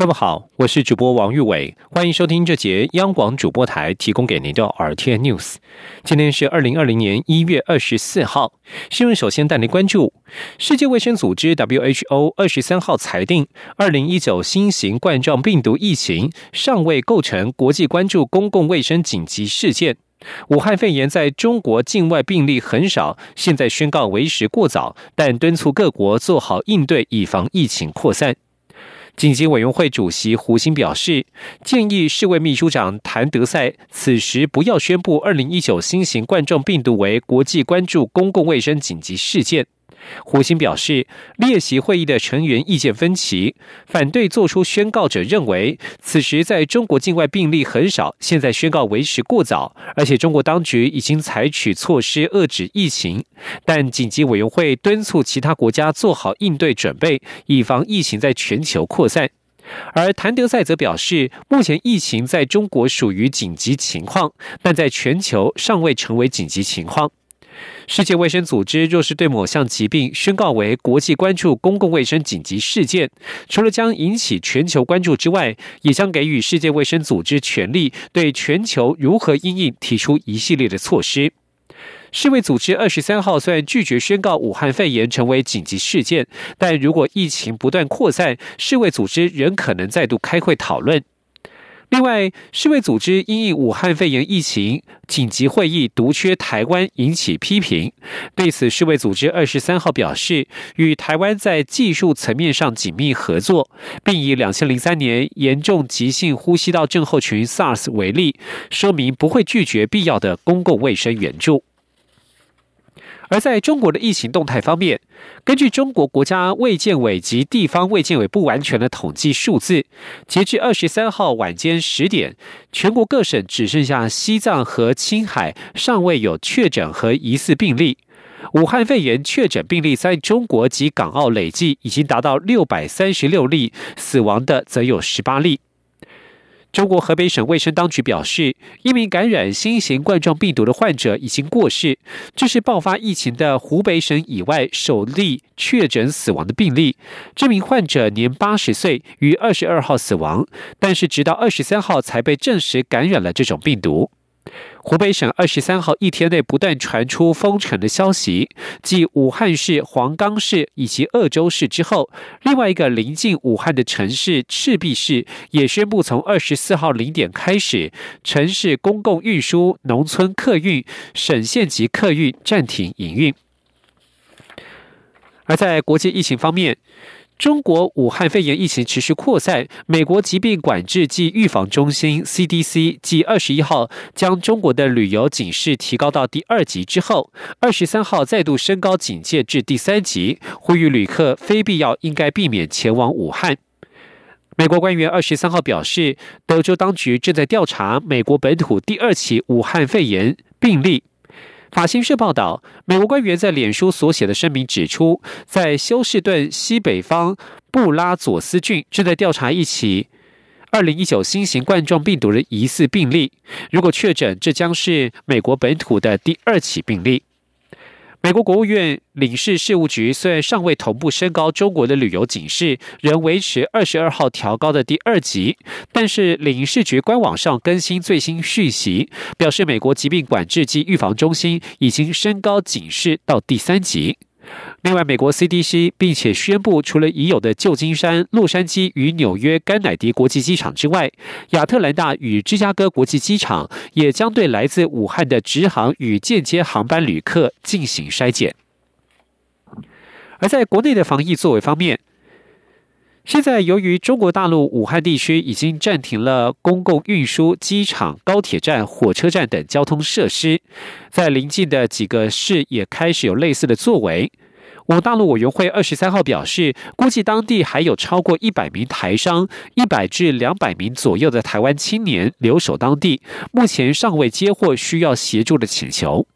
各位好，我是主播王玉伟，欢迎收听这节央广主播台提供给您的 RTN News。今天是二零二零年一月二十四号，新闻首先带您关注：世界卫生组织 WHO 二十三号裁定，二零一九新型冠状病毒疫情尚未构成国际关注公共卫生紧急事件。武汉肺炎在中国境外病例很少，现在宣告为时过早，但敦促各国做好应对，以防疫情扩散。紧急委员会主席胡鑫表示，建议世卫秘书长谭德赛此时不要宣布2019新型冠状病毒为国际关注公共卫生紧急事件。胡鑫表示，列席会议的成员意见分歧，反对作出宣告者认为，此时在中国境外病例很少，现在宣告为时过早，而且中国当局已经采取措施遏制疫情。但紧急委员会敦促其他国家做好应对准备，以防疫情在全球扩散。而谭德赛则表示，目前疫情在中国属于紧急情况，但在全球尚未成为紧急情况。世界卫生组织若是对某项疾病宣告为国际关注公共卫生紧急事件，除了将引起全球关注之外，也将给予世界卫生组织权力，对全球如何应应提出一系列的措施。世卫组织二十三号虽然拒绝宣告武汉肺炎成为紧急事件，但如果疫情不断扩散，世卫组织仍可能再度开会讨论。另外，世卫组织因应武汉肺炎疫情紧急会议独缺台湾，引起批评。对此，世卫组织二十三号表示，与台湾在技术层面上紧密合作，并以两千零三年严重急性呼吸道症候群 SARS 为例，说明不会拒绝必要的公共卫生援助。而在中国的疫情动态方面，根据中国国家卫健委及地方卫健委不完全的统计数字，截至二十三号晚间十点，全国各省只剩下西藏和青海尚未有确诊和疑似病例。武汉肺炎确诊病例在中国及港澳累计已经达到六百三十六例，死亡的则有十八例。中国河北省卫生当局表示，一名感染新型冠状病毒的患者已经过世，这是爆发疫情的湖北省以外首例确诊死亡的病例。这名患者年八十岁，于二十二号死亡，但是直到二十三号才被证实感染了这种病毒。湖北省二十三号一天内不断传出封城的消息，继武汉市、黄冈市以及鄂州市之后，另外一个临近武汉的城市赤壁市也宣布从二十四号零点开始，城市公共运输、农村客运、省县级客运暂停营运。而在国际疫情方面，中国武汉肺炎疫情持续扩散，美国疾病管制及预防中心 （CDC） 继二十一号将中国的旅游警示提高到第二级之后，二十三号再度升高警戒至第三级，呼吁旅客非必要应该避免前往武汉。美国官员二十三号表示，德州当局正在调查美国本土第二起武汉肺炎病例。法新社报道，美国官员在脸书所写的声明指出，在休士顿西北方布拉佐斯郡正在调查一起二零一九新型冠状病毒的疑似病例。如果确诊，这将是美国本土的第二起病例。美国国务院领事事务局虽然尚未同步升高中国的旅游警示，仍维持二十二号调高的第二级，但是领事局官网上更新最新讯息，表示美国疾病管制及预防中心已经升高警示到第三级。另外，美国 CDC 并且宣布，除了已有的旧金山、洛杉矶与纽约甘乃迪国际机场之外，亚特兰大与芝加哥国际机场也将对来自武汉的直航与间接航班旅客进行筛检。而在国内的防疫作为方面，现在由于中国大陆武汉地区已经暂停了公共运输、机场、高铁站、火车站等交通设施，在临近的几个市也开始有类似的作为。武大陆委员会二十三号表示，估计当地还有超过一百名台商、一百至两百名左右的台湾青年留守当地，目前尚未接获需要协助的请求。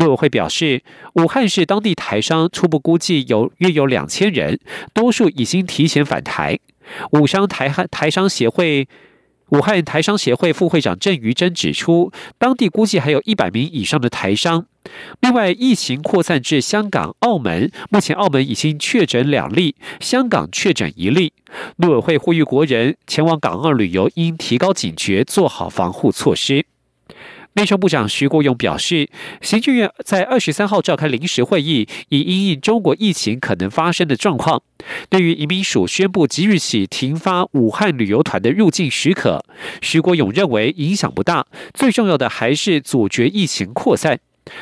陆委会表示，武汉市当地台商初步估计有约有两千人，多数已经提前返台。武商台汉台商协会。武汉台商协会副会长郑余珍指出，当地估计还有一百名以上的台商。另外，疫情扩散至香港、澳门，目前澳门已经确诊两例，香港确诊一例。陆委会呼吁国人前往港澳旅游，应提高警觉，做好防护措施。内政部长徐国勇表示，行政院在二十三号召开临时会议，以应应中国疫情可能发生的状况。对于移民署宣布即日起停发武汉旅游团的入境许可，徐国勇认为影响不大，最重要的还是阻绝疫情扩散。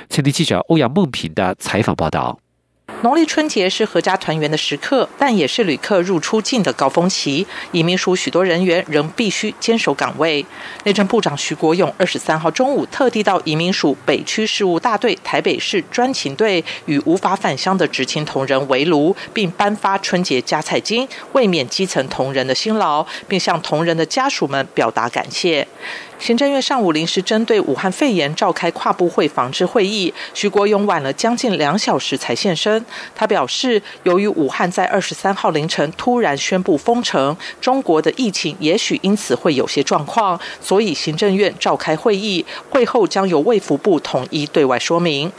前听记者欧阳梦平的采访报道。农历春节是阖家团圆的时刻，但也是旅客入出境的高峰期。移民署许多人员仍必须坚守岗位。内政部长徐国勇二十三号中午特地到移民署北区事务大队台北市专勤队与无法返乡的执勤同仁围炉，并颁发春节加菜金，慰勉基层同仁的辛劳，并向同仁的家属们表达感谢。行政院上午临时针对武汉肺炎召开跨部会防治会议，徐国勇晚了将近两小时才现身。他表示，由于武汉在二十三号凌晨突然宣布封城，中国的疫情也许因此会有些状况，所以行政院召开会议，会后将由卫福部统一对外说明。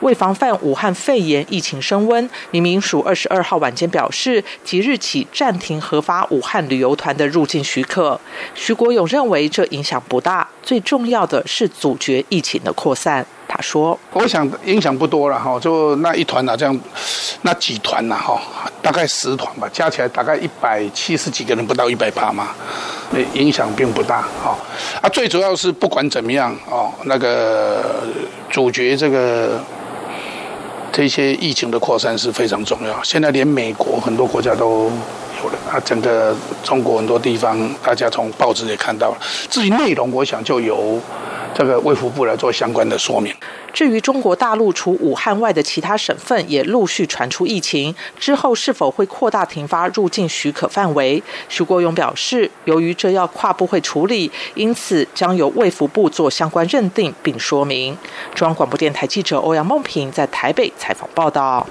为防范武汉肺炎疫情升温，民民署二十二号晚间表示，即日起暂停核发武汉旅游团的入境许可。徐国勇认为这影响不大。大最重要的是阻绝疫情的扩散。他说：“我想影响不多了哈，就那一团呐，这样那几团呐哈，大概十团吧，加起来大概一百七十几个人，不到一百八嘛，影响并不大哈。啊，最主要是不管怎么样哦，那个阻绝这个这些疫情的扩散是非常重要。现在连美国很多国家都。”啊，整个中国很多地方，大家从报纸也看到了。至于内容，我想就由这个卫福部来做相关的说明。至于中国大陆除武汉外的其他省份也陆续传出疫情，之后是否会扩大停发入境许可范围？徐国勇表示，由于这要跨部会处理，因此将由卫福部做相关认定并说明。中央广播电台记者欧阳梦平在台北采访报道。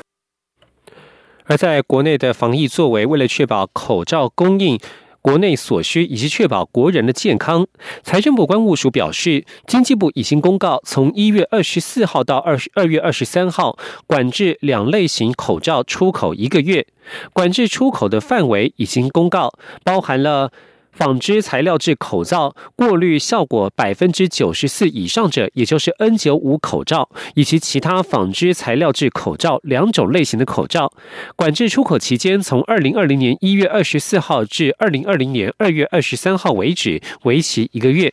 而在国内的防疫作为，为了确保口罩供应国内所需，以及确保国人的健康，财政部官务署表示，经济部已经公告，从一月二十四号到二十二月二十三号，管制两类型口罩出口一个月，管制出口的范围已经公告，包含了。纺织材料制口罩过滤效果百分之九十四以上者，也就是 N 九五口罩，以及其他纺织材料制口罩两种类型的口罩，管制出口期间从二零二零年一月二十四号至二零二零年二月二十三号为止，为期一个月。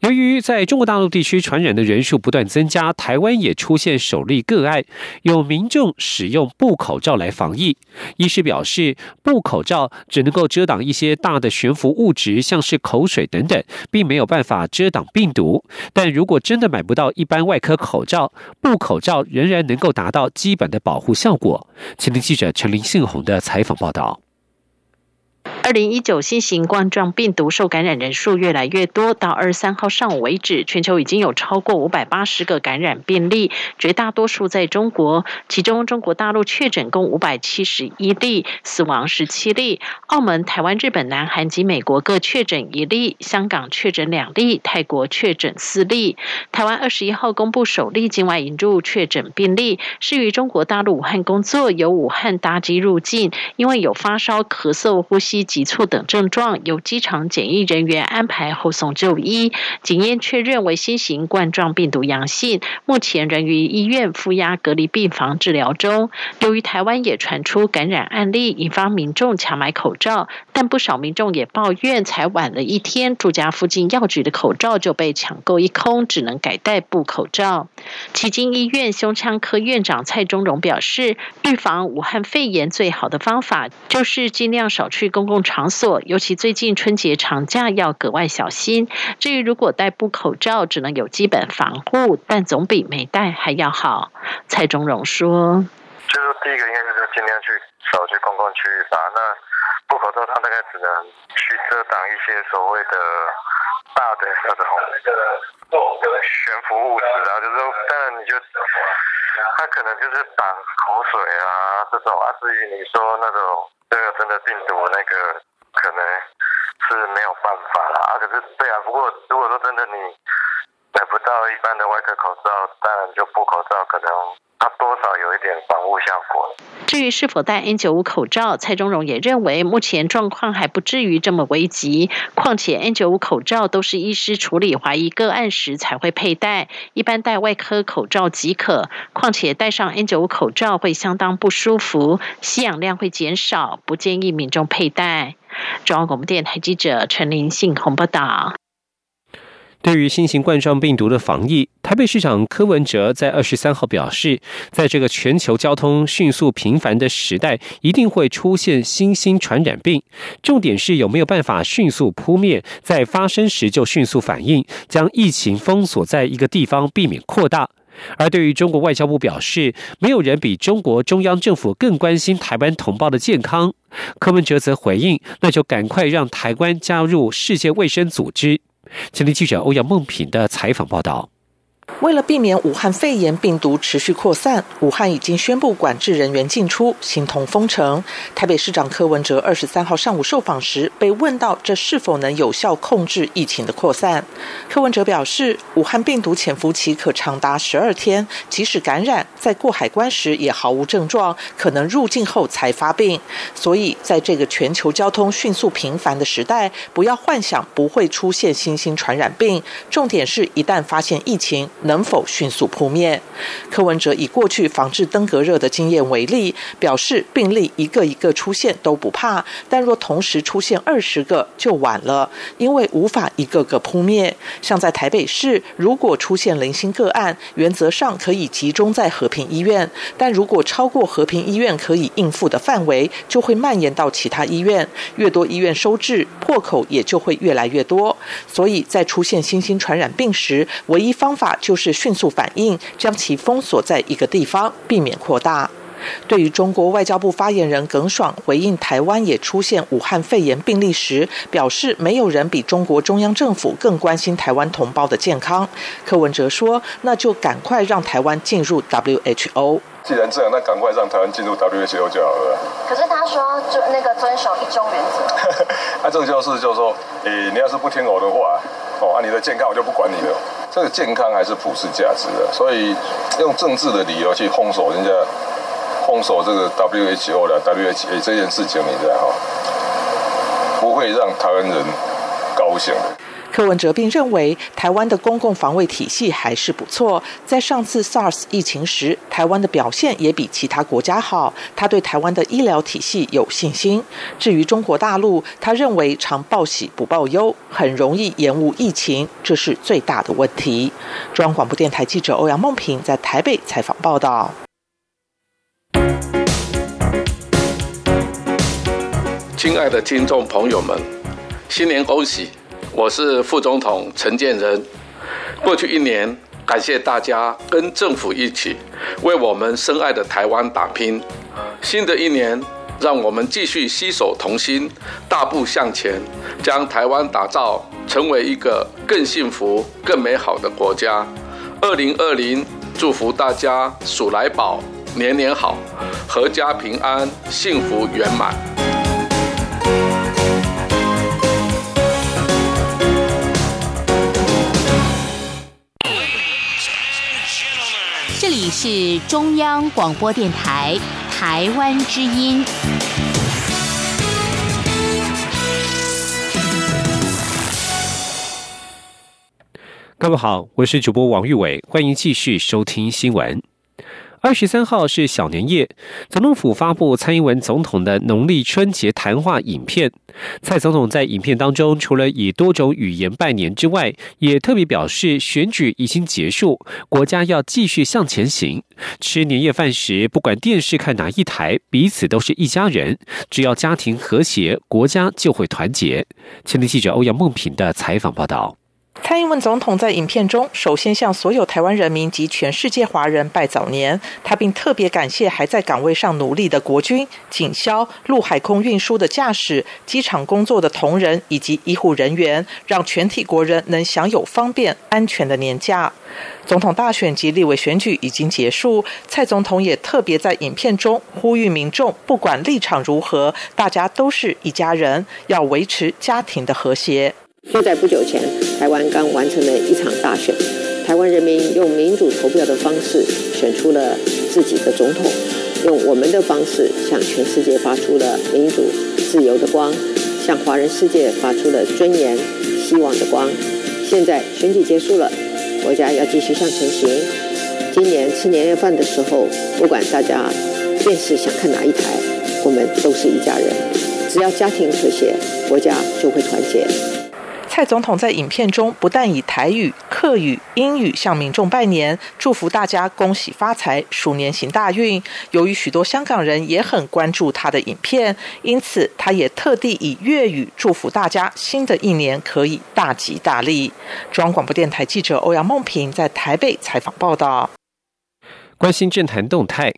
由于在中国大陆地区传染的人数不断增加，台湾也出现首例个案，有民众使用布口罩来防疫。医师表示，布口罩只能够遮挡一些大的悬浮物质，像是口水等等，并没有办法遮挡病毒。但如果真的买不到一般外科口罩，布口罩仍然能够达到基本的保护效果。请听记者陈林信宏的采访报道。二零一九新型冠状病毒受感染人数越来越多，到二十三号上午为止，全球已经有超过五百八十个感染病例，绝大多数在中国。其中，中国大陆确诊共五百七十一例，死亡十七例；澳门、台湾、日本、南韩及美国各确诊一例，香港确诊两例，泰国确诊四例。台湾二十一号公布首例境外引入确诊病例，是于中国大陆武汉工作，由武汉搭机入境，因为有发烧、咳嗽、呼吸。急促等症状，由机场检疫人员安排护送就医，检验确认为新型冠状病毒阳性，目前仍于医院负压隔离病房治疗中。由于台湾也传出感染案例，引发民众抢买口罩，但不少民众也抱怨，才晚了一天，住家附近药局的口罩就被抢购一空，只能改戴布口罩。旗津医院胸腔科院长蔡忠荣表示，预防武汉肺炎最好的方法就是尽量少去公共。场所，尤其最近春节长假要格外小心。至于如果戴布口罩，只能有基本防护，但总比没戴还要好。蔡忠荣说：“就是第一个应该就是尽量去少去公共区域吧。那布口罩它大概只能去遮挡一些所谓的大大的那种悬浮物质啊，就是当然你就他可能就是挡口水啊这种啊，至于你说那种这个真的病毒那个可能是没有办法了啊，可是对啊，不过如果说真的你买不到一般的外科口罩，当然就布口罩可能。它多少有一点防护效果。至于是否戴 N95 口罩，蔡中荣也认为目前状况还不至于这么危急。况且 N95 口罩都是医师处理怀疑个案时才会佩戴，一般戴外科口罩即可。况且戴上 N95 口罩会相当不舒服，吸氧量会减少，不建议民众佩戴。中央广播电台记者陈林信鸿报道。对于新型冠状病毒的防疫，台北市长柯文哲在二十三号表示，在这个全球交通迅速频繁的时代，一定会出现新兴传染病。重点是有没有办法迅速扑灭，在发生时就迅速反应，将疫情封锁在一个地方，避免扩大。而对于中国外交部表示，没有人比中国中央政府更关心台湾同胞的健康。柯文哲则回应，那就赶快让台湾加入世界卫生组织。前天记者欧阳梦品的采访报道。为了避免武汉肺炎病毒持续扩散，武汉已经宣布管制人员进出，形同封城。台北市长柯文哲二十三号上午受访时，被问到这是否能有效控制疫情的扩散，柯文哲表示，武汉病毒潜伏期可长达十二天，即使感染，在过海关时也毫无症状，可能入境后才发病。所以，在这个全球交通迅速频繁的时代，不要幻想不会出现新兴传染病。重点是一旦发现疫情，能否迅速扑灭？柯文哲以过去防治登革热的经验为例，表示病例一个一个出现都不怕，但若同时出现二十个就晚了，因为无法一个个扑灭。像在台北市，如果出现零星个案，原则上可以集中在和平医院，但如果超过和平医院可以应付的范围，就会蔓延到其他医院。越多医院收治，破口也就会越来越多。所以在出现新兴传染病时，唯一方法就。就是迅速反应，将其封锁在一个地方，避免扩大。对于中国外交部发言人耿爽回应台湾也出现武汉肺炎病例时，表示没有人比中国中央政府更关心台湾同胞的健康。柯文哲说：“那就赶快让台湾进入 WHO。既然这样，那赶快让台湾进入 WHO 就好了。”可是他说，就那个遵守一中原则。那 这个就是就是说，诶，你要是不听我的话，哦，啊，你的健康我就不管你了。这个健康还是普世价值的，所以用政治的理由去封锁人家，封锁这个 WHO 的 WHA 这件事情，你知道哈，不会让台湾人高兴的。柯文哲并认为，台湾的公共防卫体系还是不错。在上次 SARS 疫情时，台湾的表现也比其他国家好。他对台湾的医疗体系有信心。至于中国大陆，他认为常报喜不报忧，很容易延误疫情，这是最大的问题。中央广播电台记者欧阳梦平在台北采访报道。亲爱的听众朋友们，新年恭喜！我是副总统陈建仁。过去一年，感谢大家跟政府一起为我们深爱的台湾打拼。新的一年，让我们继续携手同心，大步向前，将台湾打造成为一个更幸福、更美好的国家。二零二零，祝福大家鼠来宝，年年好，阖家平安，幸福圆满。这里是中央广播电台台湾之音。各位好，我是主播王玉伟，欢迎继续收听新闻。二十三号是小年夜，总统府发布蔡英文总统的农历春节谈话影片。蔡总统在影片当中，除了以多种语言拜年之外，也特别表示选举已经结束，国家要继续向前行。吃年夜饭时，不管电视看哪一台，彼此都是一家人。只要家庭和谐，国家就会团结。前天记者欧阳梦平的采访报道。蔡英文总统在影片中，首先向所有台湾人民及全世界华人拜早年。他并特别感谢还在岗位上努力的国军、警消、陆海空运输的驾驶、机场工作的同仁以及医护人员，让全体国人能享有方便、安全的年假。总统大选及立委选举已经结束，蔡总统也特别在影片中呼吁民众，不管立场如何，大家都是一家人，要维持家庭的和谐。就在不久前，台湾刚完成了一场大选，台湾人民用民主投票的方式选出了自己的总统，用我们的方式向全世界发出了民主自由的光，向华人世界发出了尊严希望的光。现在选举结束了，国家要继续向前行。今年吃年夜饭的时候，不管大家电视想看哪一台，我们都是一家人。只要家庭和谐，国家就会团结。蔡总统在影片中不但以台语、客语、英语向民众拜年，祝福大家恭喜发财、鼠年行大运。由于许多香港人也很关注他的影片，因此他也特地以粤语祝福大家新的一年可以大吉大利。中央广播电台记者欧阳梦平在台北采访报道。关心政坛动态。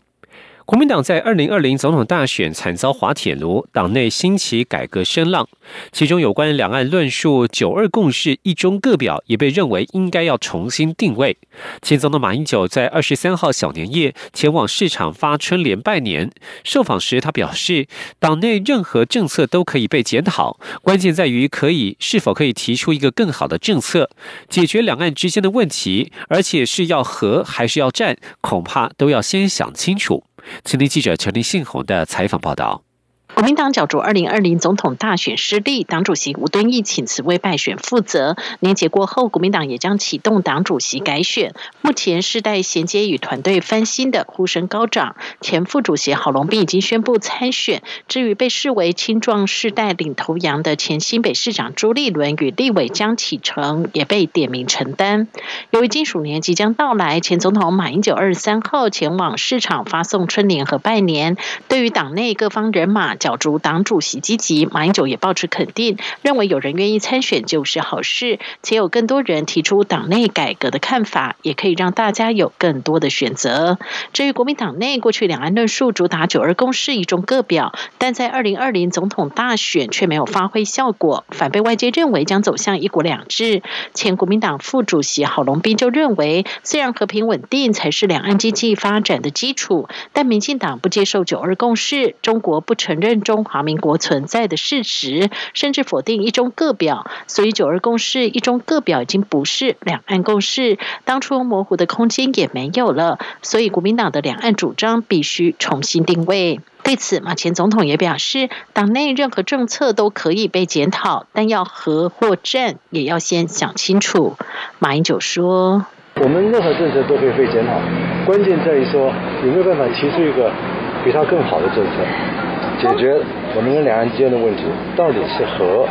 国民党在二零二零总统大选惨遭滑铁卢，党内兴起改革声浪，其中有关两岸论述“九二共识”一中各表也被认为应该要重新定位。前总统马英九在二十三号小年夜前往市场发春联拜年，受访时他表示，党内任何政策都可以被检讨，关键在于可以是否可以提出一个更好的政策，解决两岸之间的问题，而且是要和还是要战，恐怕都要先想清楚。青年记者陈立信宏的采访报道。国民党角逐二零二零总统大选失利，党主席吴敦义请辞为败选负责。年节过后，国民党也将启动党主席改选。目前世代衔接与团队翻新的呼声高涨。前副主席郝龙斌已经宣布参选。至于被视为青壮世代领头羊的前新北市长朱立伦与立委江启程也被点名承担。由于金属年即将到来，前总统马英九二十三号前往市场发送春联和拜年。对于党内各方人马。角逐党主席积极，马英九也保持肯定，认为有人愿意参选就是好事，且有更多人提出党内改革的看法，也可以让大家有更多的选择。至于国民党内过去两岸论述主打九二共识一中各表，但在二零二零总统大选却没有发挥效果，反被外界认为将走向一国两制。前国民党副主席郝龙斌就认为，虽然和平稳定才是两岸经济发展的基础，但民进党不接受九二共识，中国不承认。中华民国存在的事实，甚至否定一中各表，所以九二共识一中各表已经不是两岸共识，当初模糊的空间也没有了，所以国民党的两岸主张必须重新定位。对此，马前总统也表示，党内任何政策都可以被检讨，但要和或战，也要先想清楚。马英九说：“我们任何政策都可以被检讨，关键在于说有没有办法提出一个比他更好的政策。”解决我们跟两岸之间的问题，到底是和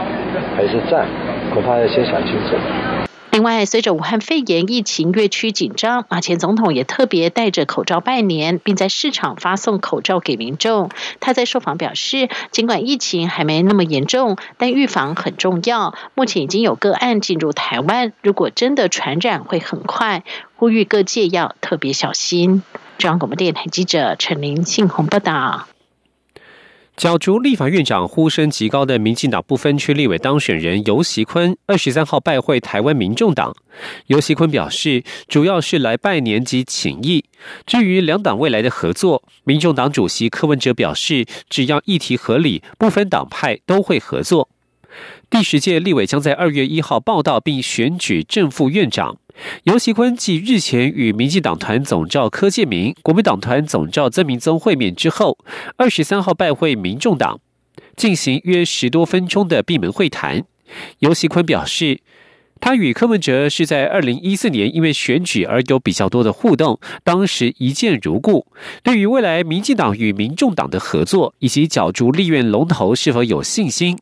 还是战，恐怕要先想清楚。另外，随着武汉肺炎疫情越趋紧张，马前总统也特别戴着口罩拜年，并在市场发送口罩给民众。他在受访表示，尽管疫情还没那么严重，但预防很重要。目前已经有个案进入台湾，如果真的传染会很快，呼吁各界要特别小心。中央广播电台记者陈琳信鸿报道。角逐立法院长呼声极高的民进党不分区立委当选人尤习坤，二十三号拜会台湾民众党。尤习坤表示，主要是来拜年及请意。至于两党未来的合作，民众党主席柯文哲表示，只要议题合理，不分党派都会合作。第十届立委将在二月一号报道并选举正副院长。尤其坤继日前与民进党团总召柯建明、国民党团总召曾明宗会面之后，二十三号拜会民众党，进行约十多分钟的闭门会谈。尤其坤表示。他与柯文哲是在二零一四年因为选举而有比较多的互动，当时一见如故。对于未来民进党与民众党的合作以及角逐立院龙头是否有信心，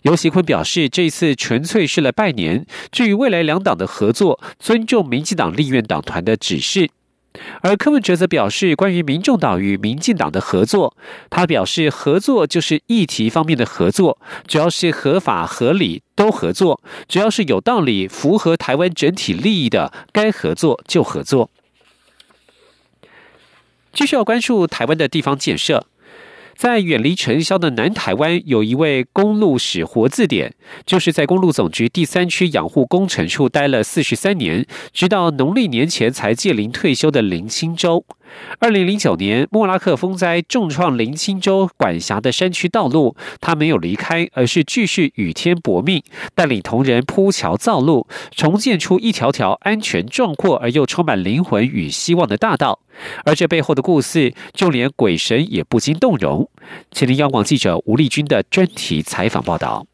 尤锡坤表示，这次纯粹是来拜年。至于未来两党的合作，尊重民进党立院党团的指示。而柯文哲则表示，关于民众党与民进党的合作，他表示合作就是议题方面的合作，主要是合法合理都合作，只要是有道理、符合台湾整体利益的，该合作就合作。继续要关注台湾的地方建设。在远离尘嚣的南台湾，有一位公路史活字典，就是在公路总局第三区养护工程处待了四十三年，直到农历年前才届龄退休的林清洲。二零零九年，莫拉克风灾重创林清洲管辖的山区道路，他没有离开，而是继续与天搏命，带领同仁铺桥造路，重建出一条条安全壮阔而又充满灵魂与希望的大道。而这背后的故事，就连鬼神也不禁动容。前天央广记者吴丽君的专题采访报道。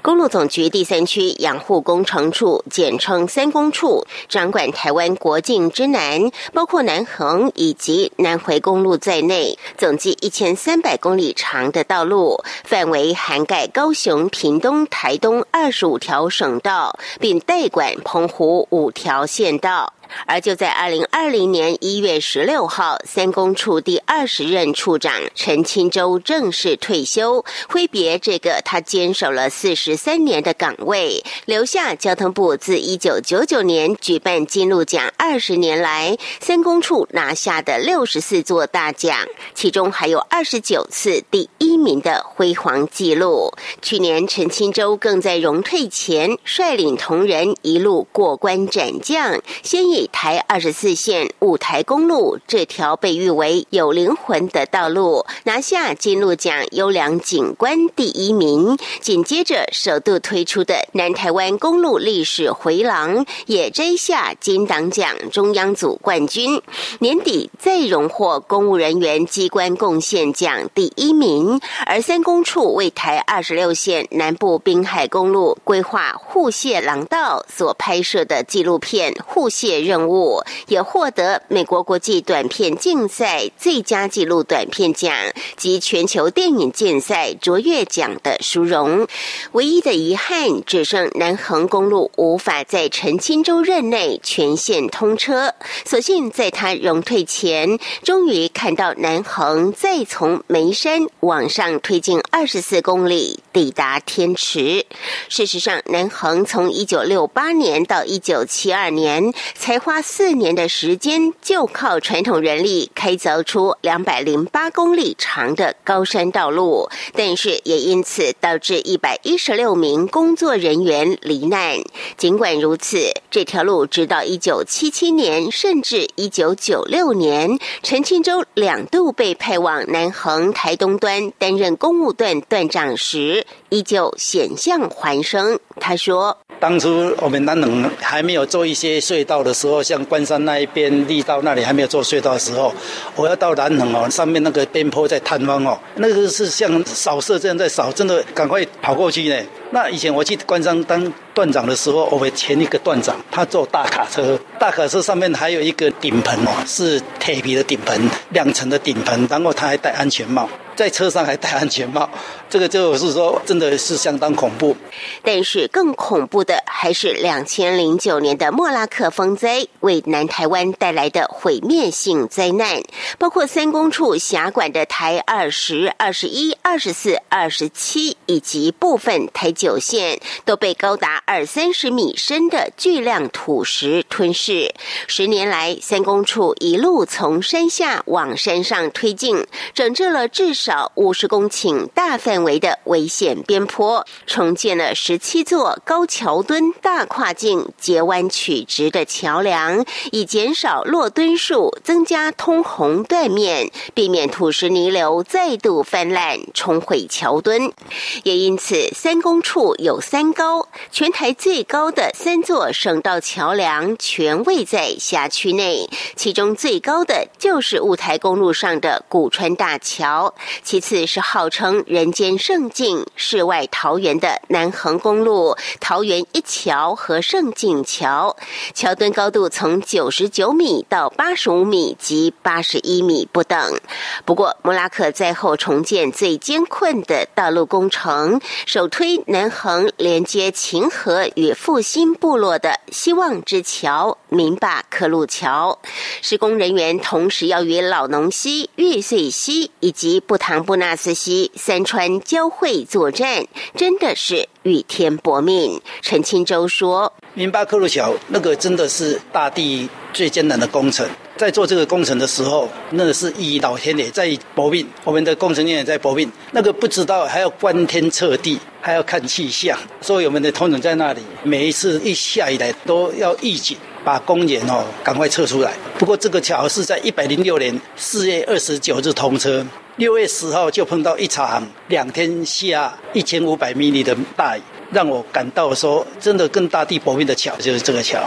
公路总局第三区养护工程处，简称三公处，掌管台湾国境之南，包括南横以及南回公路在内，总计一千三百公里长的道路，范围涵盖高雄、屏东、台东二十五条省道，并代管澎湖五条县道。而就在二零二零年一月十六号，三公处第二十任处长陈清洲正式退休，挥别这个他坚守了四十三年的岗位，留下交通部自一九九九年举办金鹿奖二十年来，三公处拿下的六十四座大奖，其中还有二十九次第一名的辉煌纪录。去年陈清洲更在荣退前率领同仁一路过关斩将，先以台二十四线五台公路这条被誉为有灵魂的道路，拿下金鹿奖优良景观第一名。紧接着，首度推出的南台湾公路历史回廊也摘下金党奖中央组冠军。年底再荣获公务人员机关贡献奖第一名。而三公处为台二十六线南部滨海公路规划护蟹廊道所拍摄的纪录片《护蟹》。任务也获得美国国际短片竞赛最佳纪录短片奖及全球电影竞赛卓越奖的殊荣。唯一的遗憾，只剩南横公路无法在陈清洲任内全线通车。所幸在他荣退前，终于看到南横再从眉山往上推进二十四公里，抵达天池。事实上，南横从一九六八年到一九七二年才。才花四年的时间，就靠传统人力开凿出两百零八公里长的高山道路，但是也因此导致一百一十六名工作人员罹难。尽管如此，这条路直到一九七七年甚至一九九六年，陈庆洲两度被派往南横台东端担任公务段段长时，依旧险象环生。他说：“当初我们南横还没有做一些隧道的时候，像关山那一边、立道那里还没有做隧道的时候，我要到南横哦，上面那个边坡在探方哦，那个是像扫射这样在扫，真的赶快跑过去呢。那以前我去关山当段长的时候，我们前一个段长他坐大卡车，大卡车上面还有一个顶棚哦，是铁皮的顶棚，两层的顶棚，然后他还戴安全帽。”在车上还戴安全帽，这个就是说，真的是相当恐怖。但是更恐怖的还是两千零九年的莫拉克风灾为南台湾带来的毁灭性灾难，包括三公处辖管的台二十二、十一、二十四、二十七以及部分台九线都被高达二三十米深的巨量土石吞噬。十年来，三公处一路从山下往山上推进，整治了至少。少五十公顷大范围的危险边坡，重建了十七座高桥墩、大跨境截弯曲直的桥梁，以减少落墩数，增加通洪断面，避免土石泥流再度泛滥冲毁桥墩。也因此，三公处有三高，全台最高的三座省道桥梁全位在辖区内，其中最高的就是雾台公路上的古川大桥。其次是号称人间圣境、世外桃源的南横公路桃园一桥和圣境桥，桥墩高度从九十九米到八十五米及八十一米不等。不过，莫拉克灾后重建最艰困的道路工程，首推南横连接秦河与复兴部落的希望之桥明坝克路桥。施工人员同时要与老农溪、玉穗溪以及布唐布纳斯溪三川交汇作战，真的是与天搏命。陈清洲说：“明巴克路桥那个真的是大地最艰难的工程。”在做这个工程的时候，那个是以老天爷在搏命，我们的工程人员在搏命。那个不知道还要观天测地，还要看气象，所以我们的同仁在那里，每一次一下雨来都要预警，把工人哦赶快撤出来。不过这个桥是在一百零六年四月二十九日通车，六月十号就碰到一场两天下一千五百米的大雨。让我感到说，真的跟大地搏命的桥就是这个桥。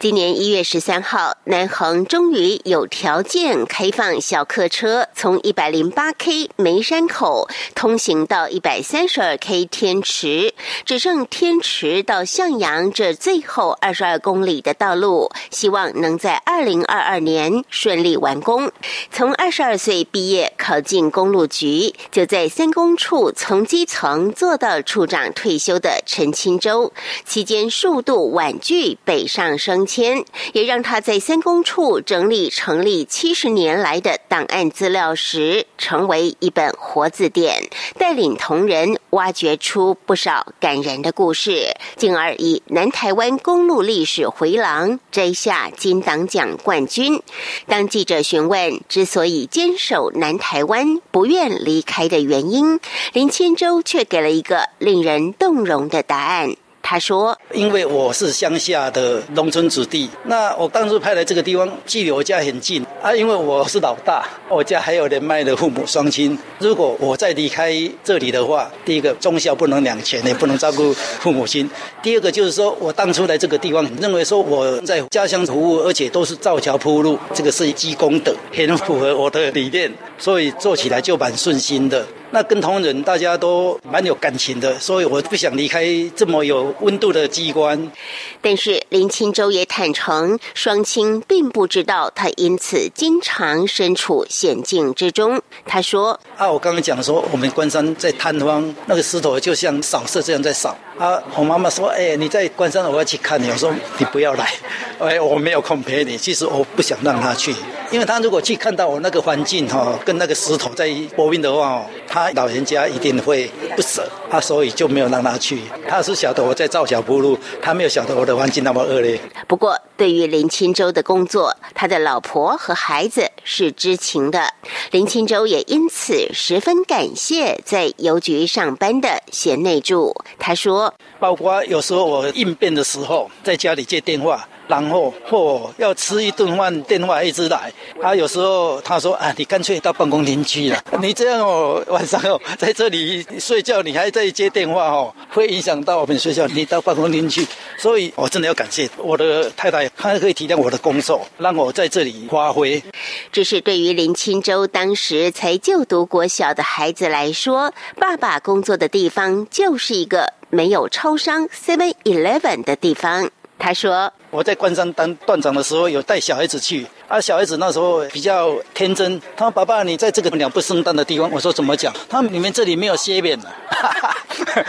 今年一月十三号，南横终于有条件开放小客车从一百零八 K 梅山口通行到一百三十二 K 天池，只剩天池到向阳这最后二十二公里的道路，希望能在二零二二年顺利完工。从二十二岁毕业考进公路局，就在三公处从基层做到处长退休的。陈清洲期间数度婉拒北上升迁，也让他在三公处整理成立七十年来的档案资料时，成为一本活字典，带领同仁挖掘出不少感人的故事，进而以南台湾公路历史回廊摘下金党奖冠军。当记者询问之所以坚守南台湾、不愿离开的原因，林清洲却给了一个令人动容。的答案。他说：“因为我是乡下的农村子弟，那我当初派来这个地方，距离我家很近啊。因为我是老大，我家还有人脉的父母双亲。如果我再离开这里的话，第一个忠孝不能两全，也不能照顾父母亲。第二个就是说我当初来这个地方，认为说我在家乡服务，而且都是造桥铺路，这个是一积功德，很符合我的理念，所以做起来就蛮顺心的。那跟同仁大家都蛮有感情的，所以我不想离开这么有。”温度的机关，但是林清州也坦诚，双亲并不知道他因此经常身处险境之中。他说：“啊，我刚刚讲说，我们关山在探荒，那个石头就像扫射这样在扫。啊，我妈妈说：，哎，你在关山，我要去看你。我说你不要来，哎，我没有空陪你。其实我不想让他去，因为他如果去看到我那个环境哈，跟那个石头在搏命的话哦，他老人家一定会不舍。他所以就没有让他去。他是晓得我在。”造小铺路，他没有晓得我的环境那么恶劣。不过，对于林清洲的工作，他的老婆和孩子是知情的。林清洲也因此十分感谢在邮局上班的贤内助。他说：“包括有时候我应变的时候，在家里接电话。”然后或要吃一顿饭，电话一直来。他有时候他说：“啊，你干脆到办公厅去了。你这样哦，晚上哦在这里睡觉，你还在接电话哦，会影响到我们睡觉。你到办公厅去。所以我真的要感谢我的太太，她可以体谅我的工作，让我在这里 发挥。只是对于林清洲当时才就读国小的孩子来说，爸爸工作的地方就是一个没有超商 Seven Eleven 的地方。他说。我在关山当段长的时候，有带小孩子去。啊，小孩子那时候比较天真，他说：“爸爸，你在这个鸟不生蛋的地方。”我说：“怎么讲？”他们你们这里没有歇面的。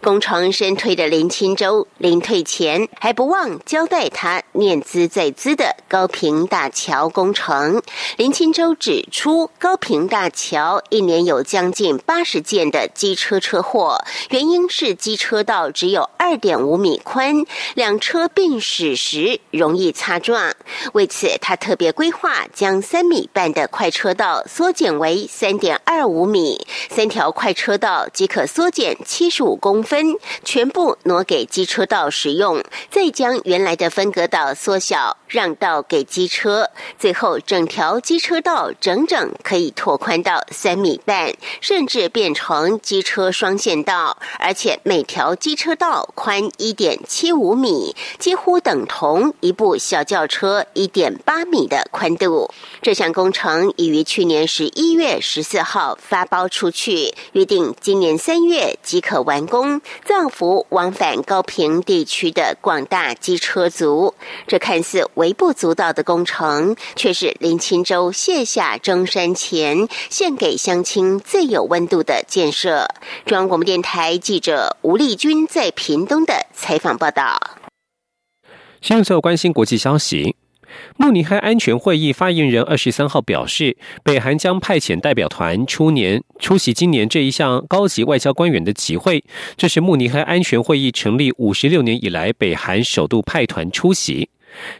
工程身推的林清洲，临退前还不忘交代他念兹在兹的高平大桥工程。林清洲指出，高平大桥一年有将近八十件的机车车祸，原因是机车道只有二点五米宽，两车并驶时容易擦撞。为此，他特。别规划将三米半的快车道缩减为三点二五米，三条快车道即可缩减七十五公分，全部挪给机车道使用，再将原来的分隔岛缩小，让道给机车，最后整条机车道整整可以拓宽到三米半，甚至变成机车双线道，而且每条机车道宽一点七五米，几乎等同一部小轿车一点八米。的宽度，这项工程已于去年十一月十四号发包出去，预定今年三月即可完工，造福往返高平地区的广大机车族。这看似微不足道的工程，却是林清州卸下征山前献给乡亲最有温度的建设。中央广播电台记者吴丽君在屏东的采访报道。现在关心国际消息。慕尼黑安全会议发言人二十三号表示，北韩将派遣代表团出年出席今年这一项高级外交官员的集会，这是慕尼黑安全会议成立五十六年以来北韩首度派团出席。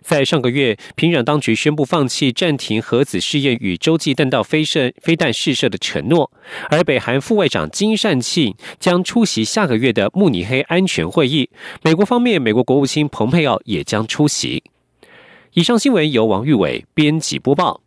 在上个月，平壤当局宣布放弃暂停核子试验与洲际弹道飞射飞弹试射的承诺，而北韩副外长金善庆将出席下个月的慕尼黑安全会议。美国方面，美国国务卿蓬佩奥也将出席。以上新闻由王玉伟编辑播报。